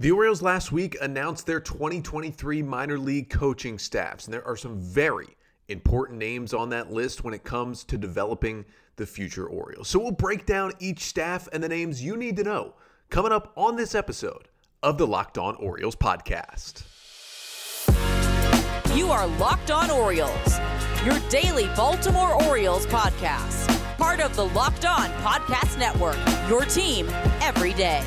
The Orioles last week announced their 2023 minor league coaching staffs, and there are some very important names on that list when it comes to developing the future Orioles. So we'll break down each staff and the names you need to know coming up on this episode of the Locked On Orioles podcast. You are Locked On Orioles, your daily Baltimore Orioles podcast, part of the Locked On Podcast Network, your team every day.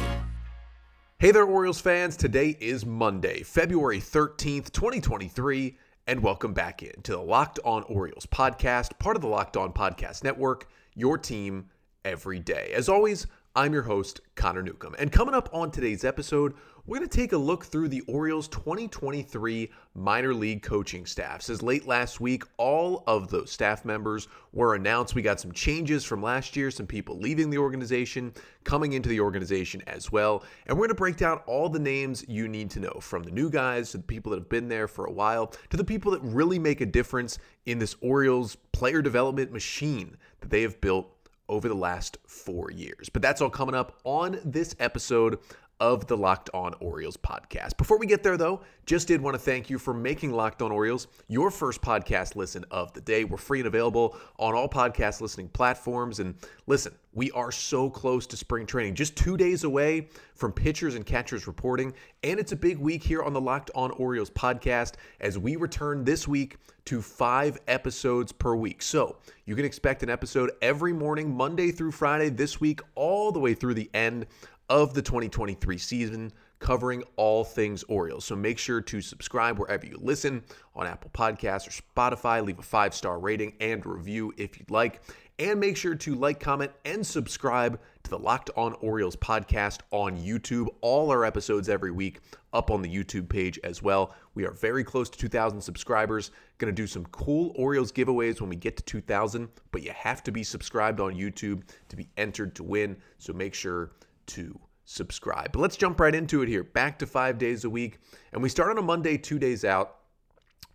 Hey there, Orioles fans. Today is Monday, February 13th, 2023, and welcome back in to the Locked On Orioles podcast, part of the Locked On Podcast Network, your team every day. As always, I'm your host, Connor Newcomb. And coming up on today's episode, we're going to take a look through the Orioles 2023 minor league coaching staffs. As late last week, all of those staff members were announced. We got some changes from last year, some people leaving the organization, coming into the organization as well. And we're going to break down all the names you need to know from the new guys to the people that have been there for a while to the people that really make a difference in this Orioles player development machine that they have built over the last four years. But that's all coming up on this episode of the Locked On Orioles podcast. Before we get there, though, just did want to thank you for making Locked On Orioles your first podcast listen of the day. We're free and available on all podcast listening platforms. And listen, we are so close to spring training, just two days away from pitchers and catchers reporting. And it's a big week here on the Locked On Orioles podcast as we return this week to five episodes per week. So you can expect an episode every morning, Monday through Friday this week, all the way through the end of the 2023 season, covering all things Orioles. So make sure to subscribe wherever you listen on Apple Podcasts or Spotify. Leave a five star rating and review if you'd like. And make sure to like, comment, and subscribe to the Locked On Orioles podcast on YouTube. All our episodes every week up on the YouTube page as well. We are very close to 2,000 subscribers. Going to do some cool Orioles giveaways when we get to 2,000, but you have to be subscribed on YouTube to be entered to win. So make sure to subscribe. But let's jump right into it here. Back to five days a week. And we start on a Monday, two days out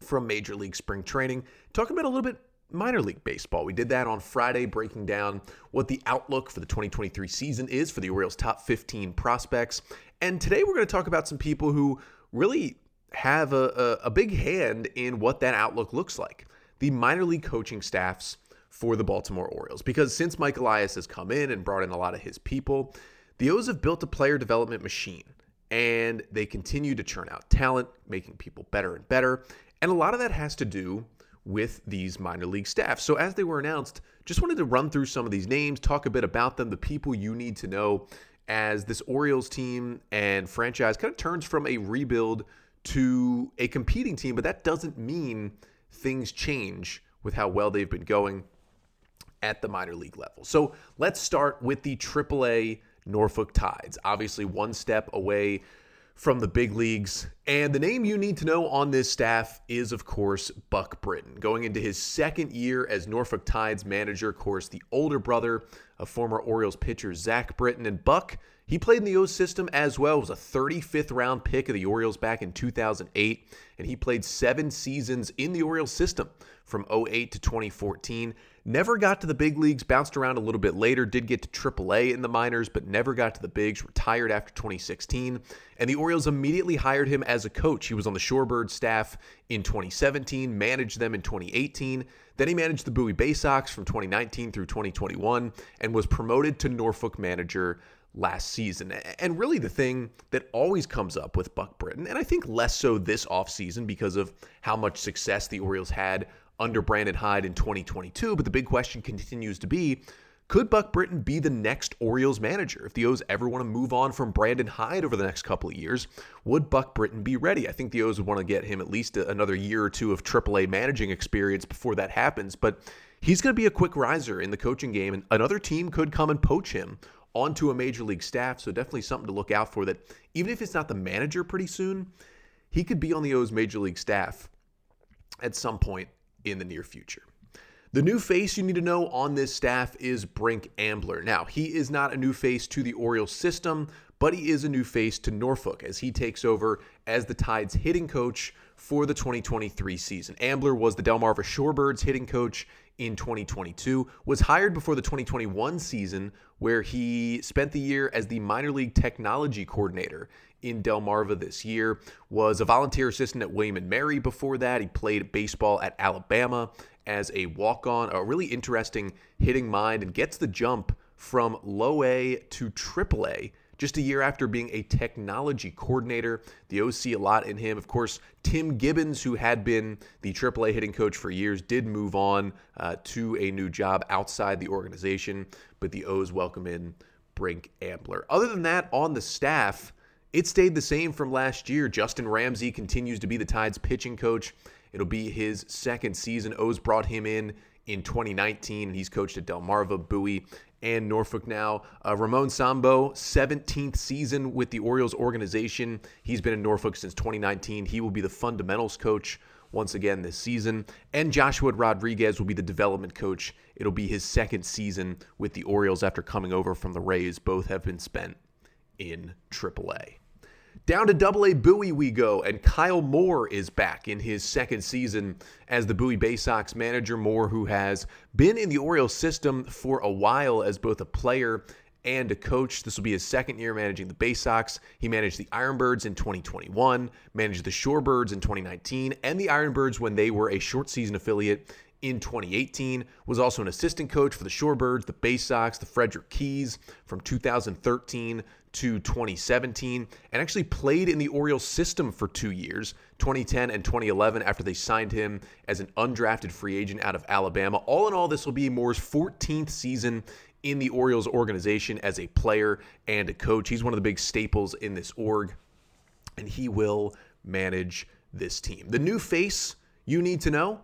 from Major League Spring Training, talking about a little bit minor league baseball. We did that on Friday, breaking down what the outlook for the 2023 season is for the Orioles' top 15 prospects. And today we're going to talk about some people who really have a, a, a big hand in what that outlook looks like. The minor league coaching staffs for the Baltimore Orioles. Because since Mike Elias has come in and brought in a lot of his people, the O's have built a player development machine and they continue to churn out talent, making people better and better. And a lot of that has to do with these minor league staff. So, as they were announced, just wanted to run through some of these names, talk a bit about them, the people you need to know as this Orioles team and franchise kind of turns from a rebuild to a competing team. But that doesn't mean things change with how well they've been going at the minor league level. So, let's start with the AAA Norfolk Tides. Obviously, one step away from the big leagues. And the name you need to know on this staff is, of course, Buck Britton. Going into his second year as Norfolk Tides manager, of course, the older brother of former Orioles pitcher Zach Britton. And Buck, he played in the O system as well. Was a 35th round pick of the Orioles back in 2008. And he played seven seasons in the Orioles system from 08 to 2014. Never got to the big leagues, bounced around a little bit later, did get to AAA in the minors, but never got to the bigs, retired after 2016. And the Orioles immediately hired him as a coach. He was on the Shorebird staff in 2017, managed them in 2018. Then he managed the Bowie Bay Sox from 2019 through 2021 and was promoted to Norfolk manager last season. And really the thing that always comes up with Buck Britton, and I think less so this offseason because of how much success the Orioles had under Brandon Hyde in 2022. But the big question continues to be could Buck Britton be the next Orioles manager? If the O's ever want to move on from Brandon Hyde over the next couple of years, would Buck Britton be ready? I think the O's would want to get him at least another year or two of AAA managing experience before that happens. But he's going to be a quick riser in the coaching game, and another team could come and poach him onto a major league staff. So definitely something to look out for that even if it's not the manager pretty soon, he could be on the O's major league staff at some point in the near future. The new face you need to know on this staff is Brink Ambler. Now, he is not a new face to the Orioles system, but he is a new face to Norfolk as he takes over as the Tide's hitting coach for the 2023 season. Ambler was the Delmarva Shorebirds hitting coach in 2022, was hired before the 2021 season, where he spent the year as the minor league technology coordinator in Delmarva this year, was a volunteer assistant at William and Mary before that. He played baseball at Alabama as a walk-on, a really interesting hitting mind, and gets the jump from low A to triple A just a year after being a technology coordinator. The OC a lot in him. Of course, Tim Gibbons, who had been the AAA hitting coach for years, did move on uh, to a new job outside the organization, but the O's welcome in Brink Ambler. Other than that, on the staff, it stayed the same from last year. Justin Ramsey continues to be the Tide's pitching coach. It'll be his second season. O's brought him in in 2019. and He's coached at Delmarva, Bowie, and Norfolk now. Uh, Ramon Sambo, 17th season with the Orioles organization. He's been in Norfolk since 2019. He will be the fundamentals coach once again this season. And Joshua Rodriguez will be the development coach. It'll be his second season with the Orioles after coming over from the Rays. Both have been spent in AAA. Down to Double A Bowie we go, and Kyle Moore is back in his second season as the Bowie Bay Sox manager. Moore, who has been in the Orioles system for a while as both a player and a coach. This will be his second year managing the Bay Sox. He managed the Ironbirds in 2021, managed the Shorebirds in 2019, and the Ironbirds when they were a short season affiliate in 2018. Was also an assistant coach for the Shorebirds, the Bay Sox, the Frederick Keys from 2013 to 2017 and actually played in the Orioles system for two years, 2010 and 2011, after they signed him as an undrafted free agent out of Alabama. All in all, this will be Moore's 14th season in the Orioles organization as a player and a coach. He's one of the big staples in this org, and he will manage this team. The new face you need to know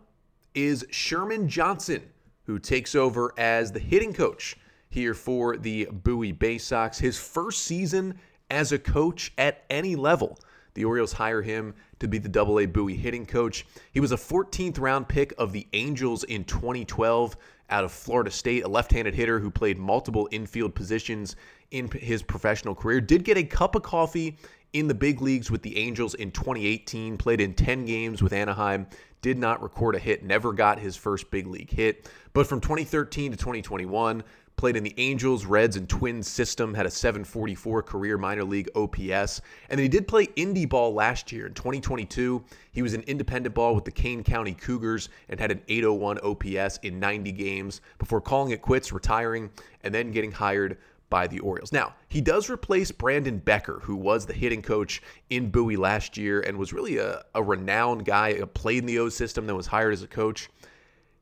is Sherman Johnson, who takes over as the hitting coach here for the Bowie Bay Sox. His first season as a coach at any level. The Orioles hire him to be the Double A Bowie hitting coach. He was a 14th round pick of the Angels in 2012 out of Florida State, a left handed hitter who played multiple infield positions in his professional career. Did get a cup of coffee in the big leagues with the Angels in 2018, played in 10 games with Anaheim, did not record a hit, never got his first big league hit. But from 2013 to 2021, played in the Angels, Reds, and Twins system, had a 744 career minor league OPS. And then he did play indie ball last year. In 2022, he was in independent ball with the Kane County Cougars and had an 801 OPS in 90 games before calling it quits, retiring, and then getting hired by the Orioles. Now, he does replace Brandon Becker, who was the hitting coach in Bowie last year and was really a, a renowned guy, uh, played in the O system, then was hired as a coach.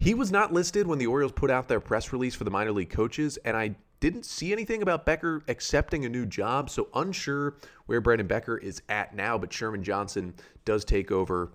He was not listed when the Orioles put out their press release for the minor league coaches, and I didn't see anything about Becker accepting a new job, so unsure where Brandon Becker is at now, but Sherman Johnson does take over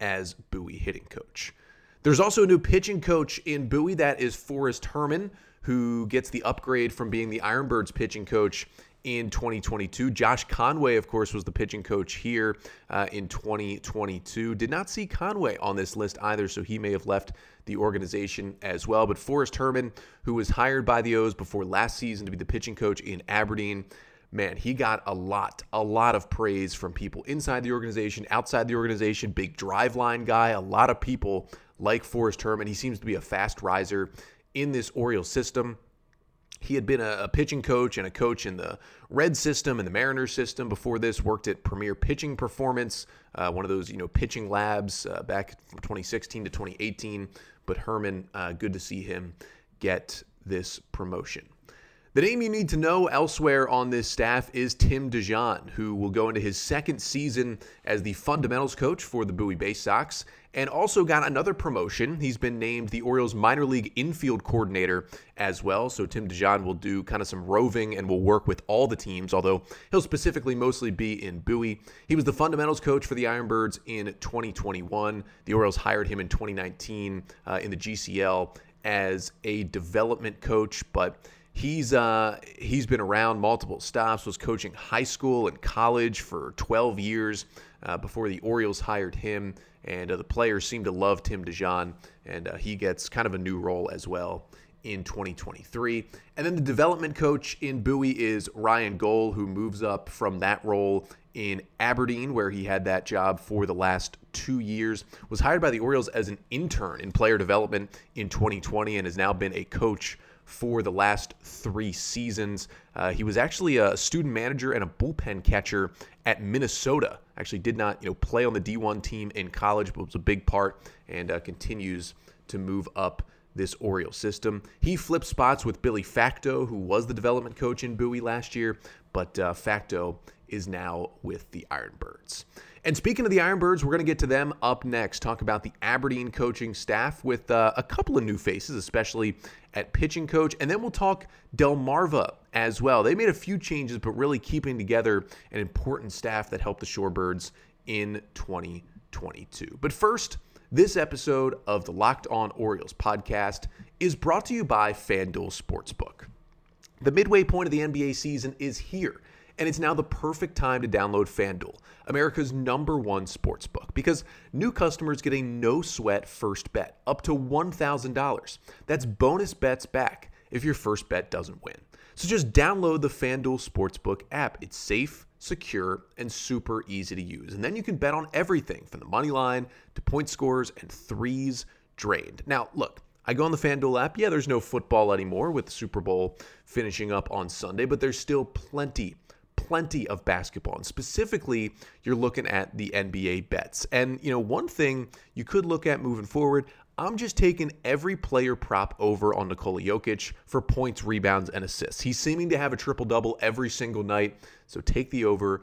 as Bowie hitting coach. There's also a new pitching coach in Bowie, that is Forrest Herman, who gets the upgrade from being the Ironbirds pitching coach in 2022. Josh Conway, of course, was the pitching coach here uh, in 2022. Did not see Conway on this list either, so he may have left the organization as well. But Forrest Herman, who was hired by the O's before last season to be the pitching coach in Aberdeen, man, he got a lot, a lot of praise from people inside the organization, outside the organization. Big Driveline guy. A lot of people like Forrest Herman. He seems to be a fast riser in this Orioles system. He had been a, pitching coach and a coach in the Red system and the Mariners system before this. Worked at Premier Pitching Performance, uh, one of those you know pitching labs uh, back from 2016 to 2018. But Herman, uh, good to see him get this promotion. The name you need to know elsewhere on this staff is Tim DeJong, who will go into his second season as the fundamentals coach for the Bowie Bay Sox and also got another promotion. He's been named the Orioles minor league infield coordinator as well. So Tim DeJong will do kind of some roving and will work with all the teams, although he'll specifically mostly be in Bowie. He was the fundamentals coach for the Ironbirds in 2021. The Orioles hired him in 2019 uh, in the GCL as a development coach, but He's uh, he's been around multiple stops. Was coaching high school and college for 12 years uh, before the Orioles hired him, and uh, the players seem to love Tim DeJong, and uh, he gets kind of a new role as well in 2023. And then the development coach in Bowie is Ryan Gohl, who moves up from that role in Aberdeen, where he had that job for the last two years. Was hired by the Orioles as an intern in player development in 2020 and has now been a coach for the last three seasons. Uh, he was actually a student manager and a bullpen catcher at Minnesota. Actually, did not you know play on the D1 team in college, but was a big part and uh, continues to move up this Oriole system. He flipped spots with Billy Facto, who was the development coach in Bowie last year, but uh, Facto is now with the Ironbirds. And speaking of the Ironbirds, we're going to get to them up next. Talk about the Aberdeen coaching staff with uh, a couple of new faces, especially at pitching coach. And then we'll talk Delmarva as well. They made a few changes, but really keeping together an important staff that helped the Shorebirds in 2022. But first, this episode of the Locked On Orioles podcast is brought to you by FanDuel Sportsbook. The midway point of the NBA season is here and it's now the perfect time to download FanDuel, America's number one sportsbook, because new customers get a no sweat first bet up to $1,000. That's bonus bets back if your first bet doesn't win. So just download the FanDuel Sportsbook app. It's safe, secure, and super easy to use. And then you can bet on everything from the money line to point scores and threes drained. Now, look, I go on the FanDuel app. Yeah, there's no football anymore with the Super Bowl finishing up on Sunday, but there's still plenty plenty of basketball. And specifically, you're looking at the NBA bets. And, you know, one thing you could look at moving forward, I'm just taking every player prop over on Nikola Jokic for points, rebounds, and assists. He's seeming to have a triple double every single night. So take the over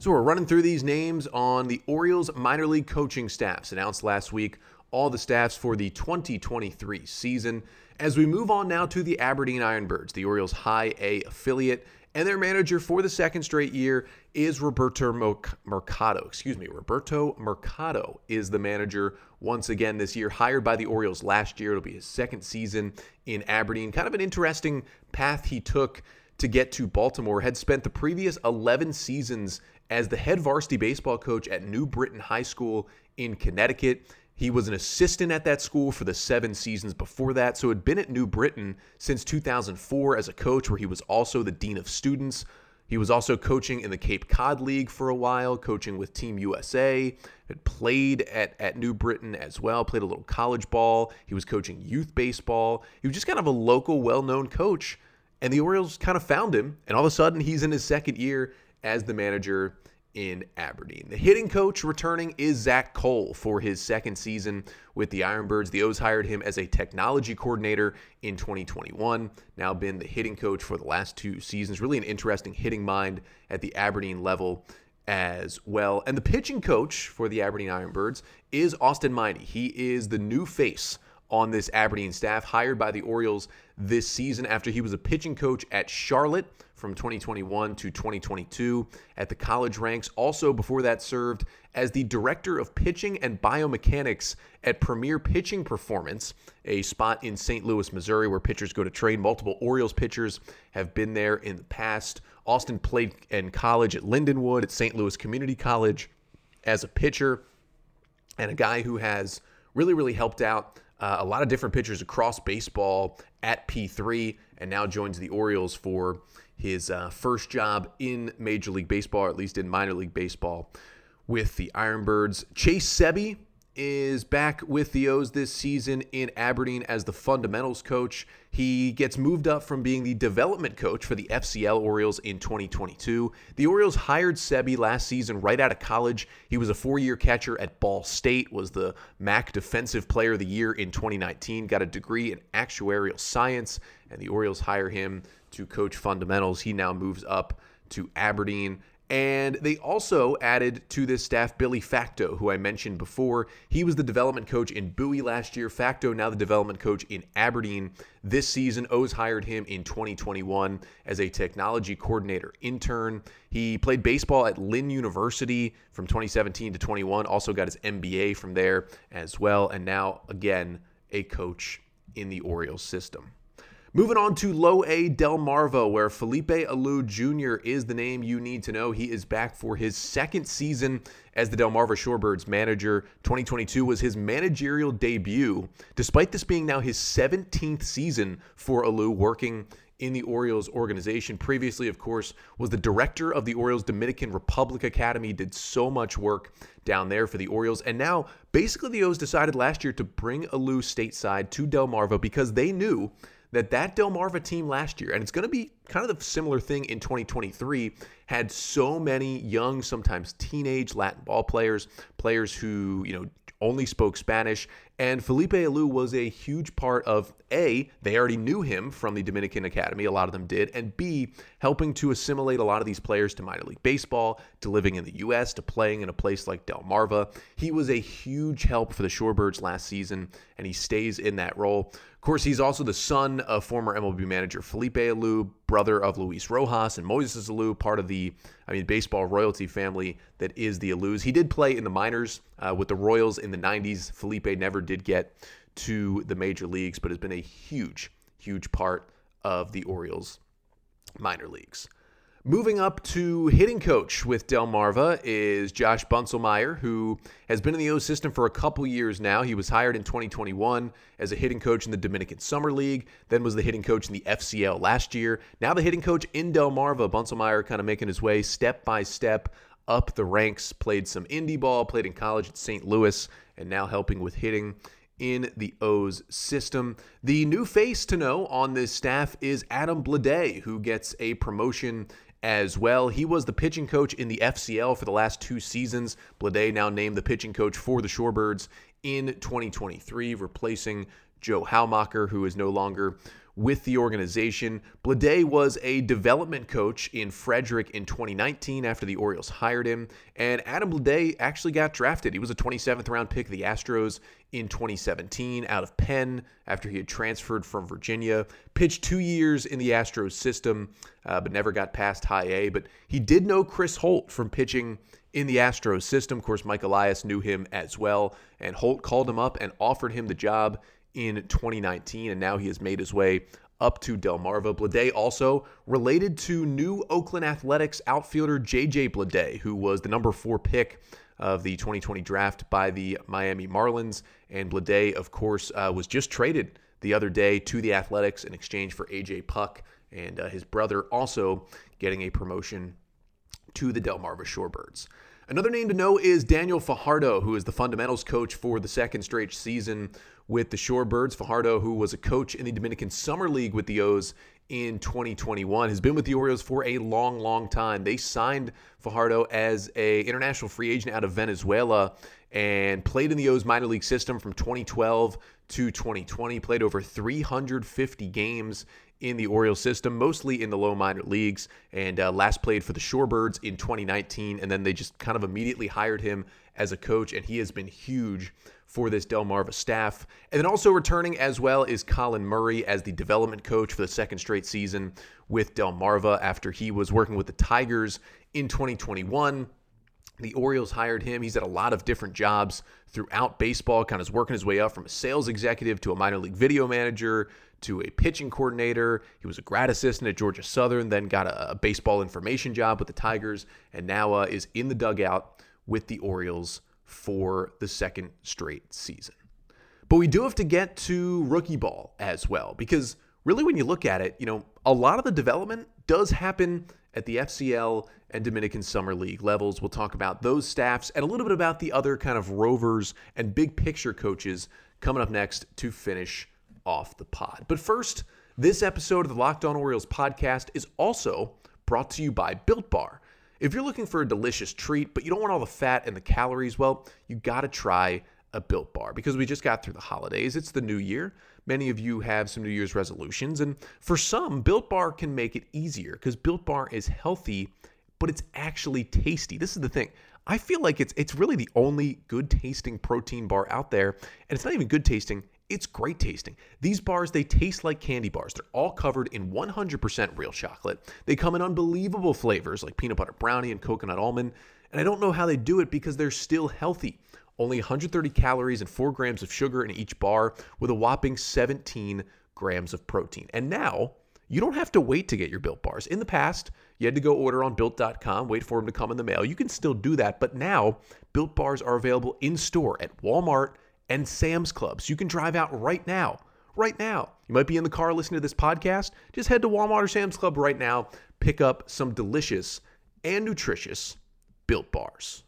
So we're running through these names on the Orioles minor league coaching staffs announced last week, all the staffs for the 2023 season. As we move on now to the Aberdeen Ironbirds, the Orioles High A affiliate, and their manager for the second straight year is Roberto Mercado. Excuse me, Roberto Mercado is the manager once again this year, hired by the Orioles last year. It'll be his second season in Aberdeen. Kind of an interesting path he took to get to Baltimore. Had spent the previous 11 seasons as the head varsity baseball coach at New Britain High School in Connecticut. He was an assistant at that school for the seven seasons before that, so had been at New Britain since 2004 as a coach, where he was also the dean of students. He was also coaching in the Cape Cod League for a while, coaching with Team USA. Had played at, at New Britain as well, played a little college ball. He was coaching youth baseball. He was just kind of a local, well known coach. And the Orioles kind of found him, and all of a sudden he's in his second year as the manager in Aberdeen. The hitting coach returning is Zach Cole for his second season with the Ironbirds. The O's hired him as a technology coordinator in 2021, now been the hitting coach for the last two seasons. Really an interesting hitting mind at the Aberdeen level as well. And the pitching coach for the Aberdeen Ironbirds is Austin Miney. He is the new face on this Aberdeen staff, hired by the Orioles this season after he was a pitching coach at Charlotte from 2021 to 2022 at the college ranks. Also, before that, served as the director of pitching and biomechanics at Premier Pitching Performance, a spot in St. Louis, Missouri, where pitchers go to train. Multiple Orioles pitchers have been there in the past. Austin played in college at Lindenwood at St. Louis Community College as a pitcher and a guy who has really, really helped out uh, a lot of different pitchers across baseball at P3 and now joins the Orioles for his uh, first job in Major League Baseball, or at least in minor league baseball with the Ironbirds. Chase Sebi is back with the O's this season in Aberdeen as the fundamentals coach. He gets moved up from being the development coach for the FCL Orioles in 2022. The Orioles hired Sebi last season right out of college. He was a four-year catcher at Ball State, was the MAC Defensive Player of the Year in 2019, got a degree in actuarial science, and the Orioles hire him to coach fundamentals. He now moves up to Aberdeen And they also added to this staff Billy Facto, who I mentioned before. He was the development coach in Bowie last year. Facto, now the development coach in Aberdeen this season. O's hired him in 2021 as a technology coordinator intern. He played baseball at Lynn University from 2017 to 21, also got his MBA from there as well. And now, again, a coach in the Orioles system. Moving on to low A Delmarva, where Felipe Alou Jr. is the name you need to know. He is back for his second season as the Del Delmarva Shorebirds manager. 2022 was his managerial debut, despite this being now his 17th season for Alou working in the Orioles organization. Previously, of course, was the director of the Orioles Dominican Republic Academy, did so much work down there for the Orioles. And now, basically, the O's decided last year to bring Alou stateside to Del Delmarva because they knew that that Delmarva team last year, and it's going to be kind of the similar thing in 2023, had so many young, sometimes teenage Latin ball players, players who, you know, only spoke Spanish. And Felipe Alou was a huge part of A, they already knew him from the Dominican Academy, a lot of them did, and B, helping to assimilate a lot of these players to minor league baseball, to living in the U.S., to playing in a place like Delmarva. He was a huge help for the Shorebirds last season, and he stays in that role. Of course, he's also the son of former MLB manager Felipe Alou, brother of Luis Rojas and Moises Alou, part of the, I mean, baseball royalty family that is the Alous. He did play in the minors uh, with the Royals in the 90s. Felipe never did get to the major leagues, but has been a huge, huge part of the Orioles minor leagues. Moving up to hitting coach with Delmarva is Josh Bunselmeyer, who has been in the O system for a couple years now. He was hired in 2021 as a hitting coach in the Dominican Summer League, then was the hitting coach in the FCL last year. Now the hitting coach in Delmarva. Bunselmeyer kind of making his way step by step up the ranks, played some indie ball, played in college at St. Louis, and now helping with hitting in the O's system. The new face to know on this staff is Adam Bleday, who gets a promotion as well. He was the pitching coach in the FCL for the last two seasons. Bleday now named the pitching coach for the Shorebirds in 2023, replacing Joe Haumacher, who is no longer with the organization. Bleday was a development coach in Frederick in 2019 after the Orioles hired him. And Adam Bleday actually got drafted. He was a 27th round pick of the Astros in 2017 out of Penn after he had transferred from Virginia. Pitched two years in the Astros system, uh, but never got past high A. But he did know Chris Holt from pitching in the Astros system. Of course, Mike Elias knew him as well. And Holt called him up and offered him the job in 2019, and now he has made his way up to Delmarva. Bleday also related to new Oakland Athletics outfielder JJ Bleday, who was the number four pick of the 2020 draft by the Miami Marlins. And Bleday, of course, uh, was just traded the other day to the Athletics in exchange for AJ Puk and uh, his brother also getting a promotion to the Delmarva Shorebirds. Another name to know is Daniel Fajardo, who is the fundamentals coach for the second straight season with the Shorebirds. Fajardo, who was a coach in the Dominican Summer League with the O's in 2021, has been with the Orioles for a long, long time. They signed Fajardo as a international free agent out of Venezuela and played in the O's minor league system from 2012 to 2020. Played over 350 games in the Orioles system, mostly in the low minor leagues, and uh, last played for the Shorebirds in 2019. And then they just kind of immediately hired him as a coach, and he has been huge for this Delmarva staff. And then also returning as well is Colin Murray as the development coach for the second straight season with Delmarva after he was working with the Tigers in 2021. The Orioles hired him. He's had a lot of different jobs throughout baseball, kind of working his way up from a sales executive to a minor league video manager to a pitching coordinator. He was a grad assistant at Georgia Southern, then got a, baseball information job with the Tigers, and now uh, is in the dugout with the Orioles for the second straight season. But we do have to get to rookie ball as well, because really, when you look at it, you know, a lot of the development does happen at the FCL and Dominican Summer League levels. We'll talk about those staffs and a little bit about the other kind of rovers and big picture coaches coming up next to finish off the pod. But first, this episode of the Locked On Orioles podcast is also brought to you by Built Bar. If you're looking for a delicious treat, but you don't want all the fat and the calories, well, you got to try a Built Bar because we just got through the holidays. It's the new year. Many of you have some New Year's resolutions, and for some, Built Bar can make it easier because Built Bar is healthy but it's actually tasty. This is the thing. I feel like it's it's really the only good tasting protein bar out there, and it's not even good tasting. It's great tasting. These bars, they taste like candy bars. They're all covered in 100% real chocolate. They come in unbelievable flavors like peanut butter brownie and coconut almond. And I don't know how they do it because they're still healthy. Only 130 calories and 4 grams of sugar in each bar with a whopping 17 grams of protein. And now, you don't have to wait to get your built bars. In the past, you had to go order on built.com, wait for them to come in the mail. You can still do that, but now built bars are available in store at Walmart and Sam's Club. So You can drive out right now. Right now. You might be in the car listening to this podcast. Just head to Walmart or Sam's Club right now. Pick up some delicious and nutritious built bars.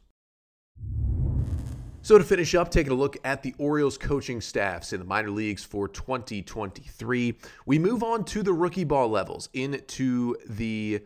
So, to finish up, taking a look at the Orioles coaching staffs in the minor leagues for 2023, we move on to the rookie ball levels into the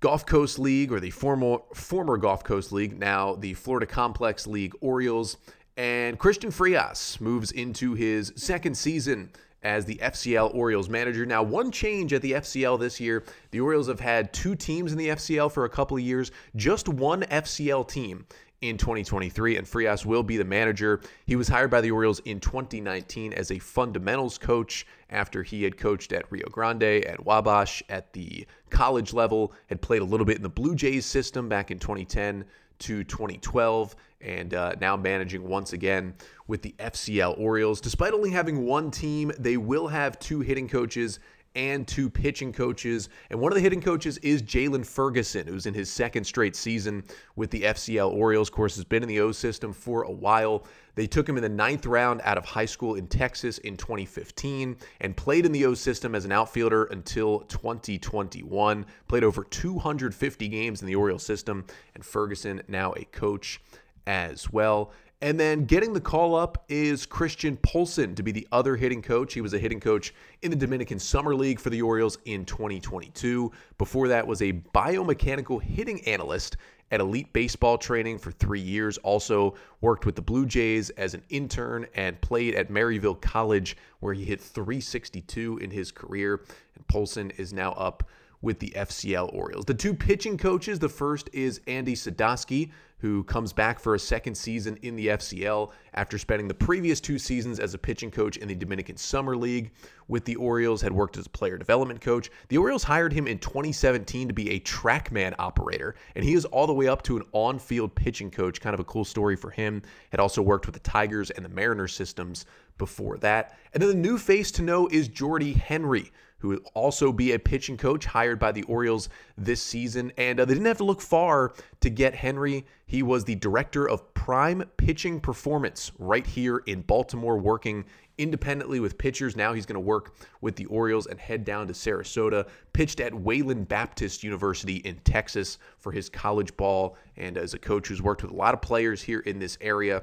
Gulf Coast League or the former former Gulf Coast League, now the Florida Complex League Orioles. And Christian Frias moves into his second season as the FCL Orioles manager. Now, one change at the FCL this year the Orioles have had two teams in the FCL for a couple of years, just one FCL team in 2023, and Frias will be the manager. He was hired by the Orioles in 2019 as a fundamentals coach after he had coached at Rio Grande at Wabash at the college level, had played a little bit in the Blue Jays system back in 2010 to 2012 and uh, now managing once again with the FCL Orioles. Despite only having one team, they will have two hitting coaches and two pitching coaches. And one of the hitting coaches is Jaylon Ferguson, who's in his second straight season with the FCL Orioles. Of course, has been in the O system for a while. They took him in the ninth round out of high school in Texas in 2015 and played in the O system as an outfielder until 2021. Played over 250 games in the Orioles system, and Ferguson now a coach as well. And then getting the call up is Christian Polson to be the other hitting coach. He was a hitting coach in the Dominican Summer League for the Orioles in 2022. Before that was a biomechanical hitting analyst at Elite Baseball Training for 3 years. Also worked with the Blue Jays as an intern and played at Maryville College where he hit 362 in his career. And Polson is now up with the FCL Orioles. The two pitching coaches, the first is Andy Sadowski, who comes back for a second season in the FCL after spending the previous two seasons as a pitching coach in the Dominican Summer League with the Orioles, had worked as a player development coach. The Orioles hired him in 2017 to be a trackman operator, and he is all the way up to an on field pitching coach. Kind of a cool story for him. Had also worked with the Tigers and the Mariners systems before that. And then the new face to know is Jordy Henry who will also be a pitching coach hired by the Orioles this season. And uh, they didn't have to look far to get Henry. He was the director of prime pitching performance right here in Baltimore, working independently with pitchers. Now he's going to work with the Orioles and head down to Sarasota. Pitched at Wayland Baptist University in Texas for his college ball, and as a coach who's worked with a lot of players here in this area,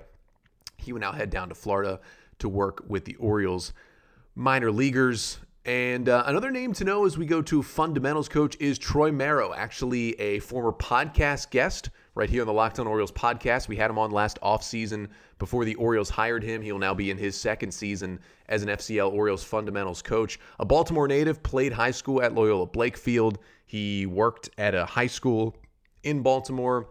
he will now head down to Florida to work with the Orioles minor leaguers. And uh, another name to know as we go to fundamentals coach is Troy Merrow, actually a former podcast guest right here on the Locked On Orioles podcast. We had him on last offseason before the Orioles hired him. He will now be in his second season as an FCL Orioles fundamentals coach. A Baltimore native, played high school at Loyola Blakefield. He worked at a high school in Baltimore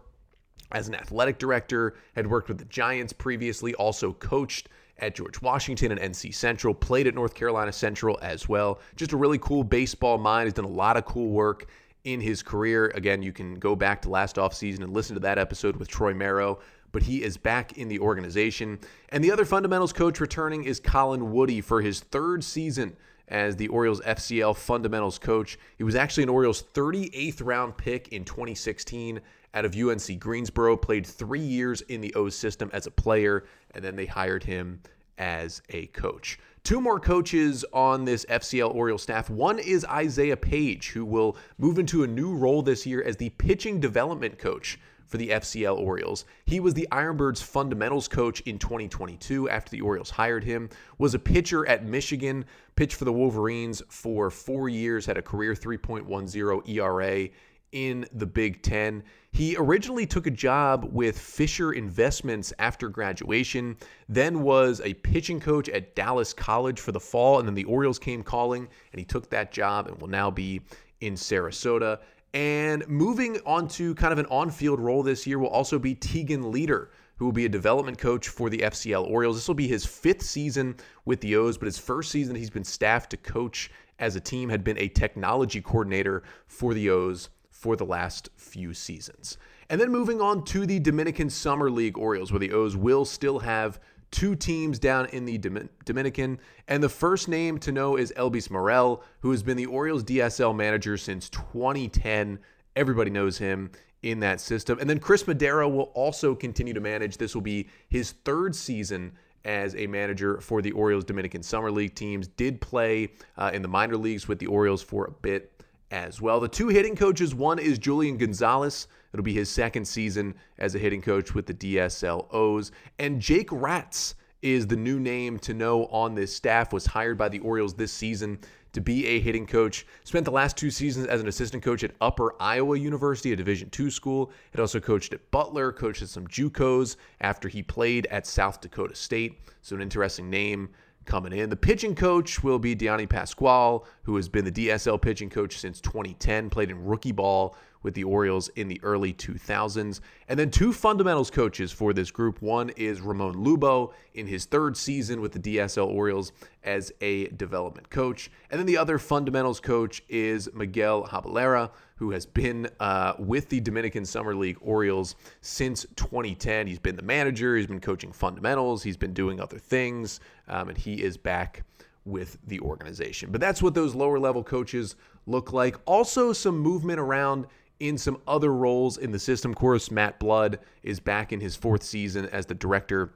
as an athletic director, had worked with the Giants previously, also coached at George Washington and NC Central, played at North Carolina Central as well. Just a really cool baseball mind. He's done a lot of cool work in his career. Again, you can go back to last offseason and listen to that episode with Troy Merrow, but he is back in the organization. And the other fundamentals coach returning is Colin Woody for his third season as the Orioles FCL fundamentals coach. He was actually an Orioles 38th round pick in 2016 out of UNC Greensboro, played three years in the O system as a player, and then they hired him as a coach. Two more coaches on this FCL Orioles staff. One is Isaiah Page, who will move into a new role this year as the pitching development coach for the FCL Orioles. He was the Ironbirds fundamentals coach in 2022 after the Orioles hired him. Was a pitcher at Michigan, pitched for the Wolverines for 4 years, had a career 3.10 ERA in the Big Ten. He originally took a job with Fisher Investments after graduation, then was a pitching coach at Dallas College for the fall, and then the Orioles came calling, and he took that job and will now be in Sarasota. And moving on to kind of an on field role this year will also be Tegan Leader, who will be a development coach for the FCL Orioles. This will be his fifth season with the O's, but his first season he's been staffed to coach as a team, had been a technology coordinator for the O's for the last few seasons. And then moving on to the Dominican Summer League Orioles, where the O's will still have two teams down in the Dominican. And the first name to know is Elvis Morel, who has been the Orioles DSL manager since 2010. Everybody knows him in that system. And then Chris Madero will also continue to manage. This will be his third season as a manager for the Orioles Dominican Summer League teams. Did play uh, in the minor leagues with the Orioles for a bit as well. The two hitting coaches, one is Julian Gonzalez. It'll be his second season as a hitting coach with the DSLOs. And Jake Ratz is the new name to know on this staff, was hired by the Orioles this season to be a hitting coach. Spent the last two seasons as an assistant coach at Upper Iowa University, a Division II school. Had also coached at Butler, coached at some JUCOs after he played at South Dakota State. So an interesting name coming in. The pitching coach will be Deani Pasquale, who has been the DSL pitching coach since 2010, played in rookie ball with the Orioles in the early 2000s. And then two fundamentals coaches for this group. One is Ramon Lubo in his third season with the DSL Orioles as a development coach. And then the other fundamentals coach is Miguel Habalera, who has been uh, with the Dominican Summer League Orioles since 2010. He's been the manager, he's been coaching fundamentals, he's been doing other things, um, and he is back with the organization. But that's what those lower level coaches look like. Also, some movement around in some other roles in the system. Of course, Matt Blood is back in his fourth season as the director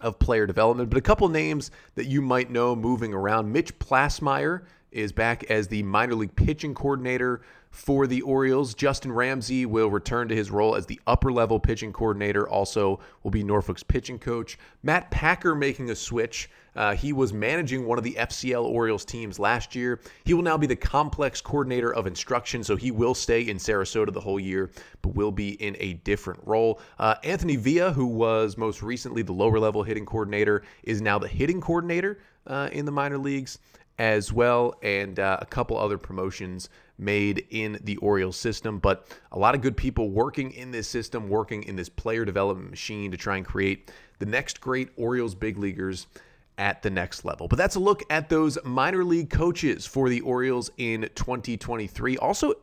of player development. But a couple names that you might know moving around. Mitch Plassmeyer is back as the minor league pitching coordinator for the Orioles. Justin Ramsey will return to his role as the upper level pitching coordinator, also will be Norfolk's pitching coach. Matt Packer making a switch. Uh, he was managing one of the FCL Orioles teams last year. He will now be the complex coordinator of instruction, so he will stay in Sarasota the whole year, but will be in a different role. Uh, Anthony Villa, who was most recently the lower level hitting coordinator, is now the hitting coordinator uh, in the minor leagues as well, and uh, a couple other promotions made in the Orioles system. But a lot of good people working in this system, working in this player development machine to try and create the next great Orioles big leaguers at the next level. But that's a look at those minor league coaches for the Orioles in 2023. Also,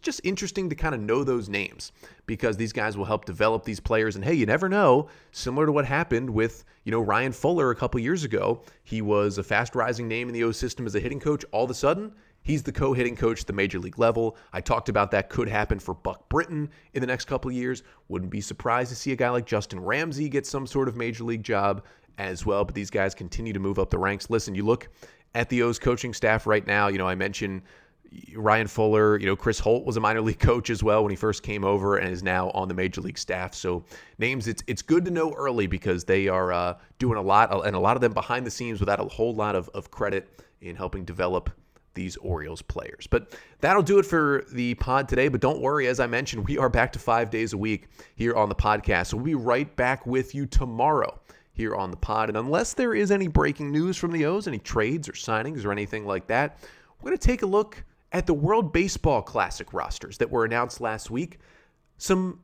just interesting to kind of know those names because these guys will help develop these players. And hey, you never know, similar to what happened with, you know, Ryan Fuller a couple years ago. He was a fast rising name in the O system as a hitting coach. All of a sudden, He's the co-hitting coach at the major league level. I talked about that could happen for Buck Britton in the next couple of years. Wouldn't be surprised to see a guy like Justin Ramsey get some sort of major league job as well. But these guys continue to move up the ranks. Listen, you look at the O's coaching staff right now. You know, I mentioned Ryan Fuller. You know, Chris Holt was a minor league coach as well when he first came over, and is now on the major league staff. So names, it's it's good to know early because they are uh, doing a lot, and a lot of them behind the scenes without a whole lot of, of credit in helping develop these Orioles players. But that'll do it for the pod today. But don't worry, as I mentioned, we are back to five days a week here on the podcast. So we'll be right back with you tomorrow here on the pod. And unless there is any breaking news from the O's, any trades or signings or anything like that, we're going to take a look at the World Baseball Classic rosters that were announced last week. Some,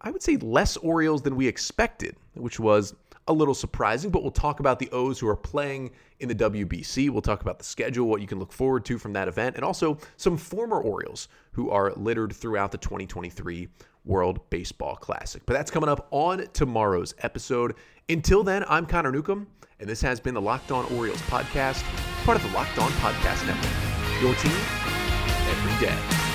I would say, less Orioles than we expected, which was a little surprising, but we'll talk about the O's who are playing in the WBC. We'll talk about the schedule, what you can look forward to from that event, and also some former Orioles who are littered throughout the 2023 World Baseball Classic. But that's coming up on tomorrow's episode. Until then, I'm Connor Newcomb, and this has been the Locked On Orioles podcast, part of the Locked On Podcast Network. Your team every day.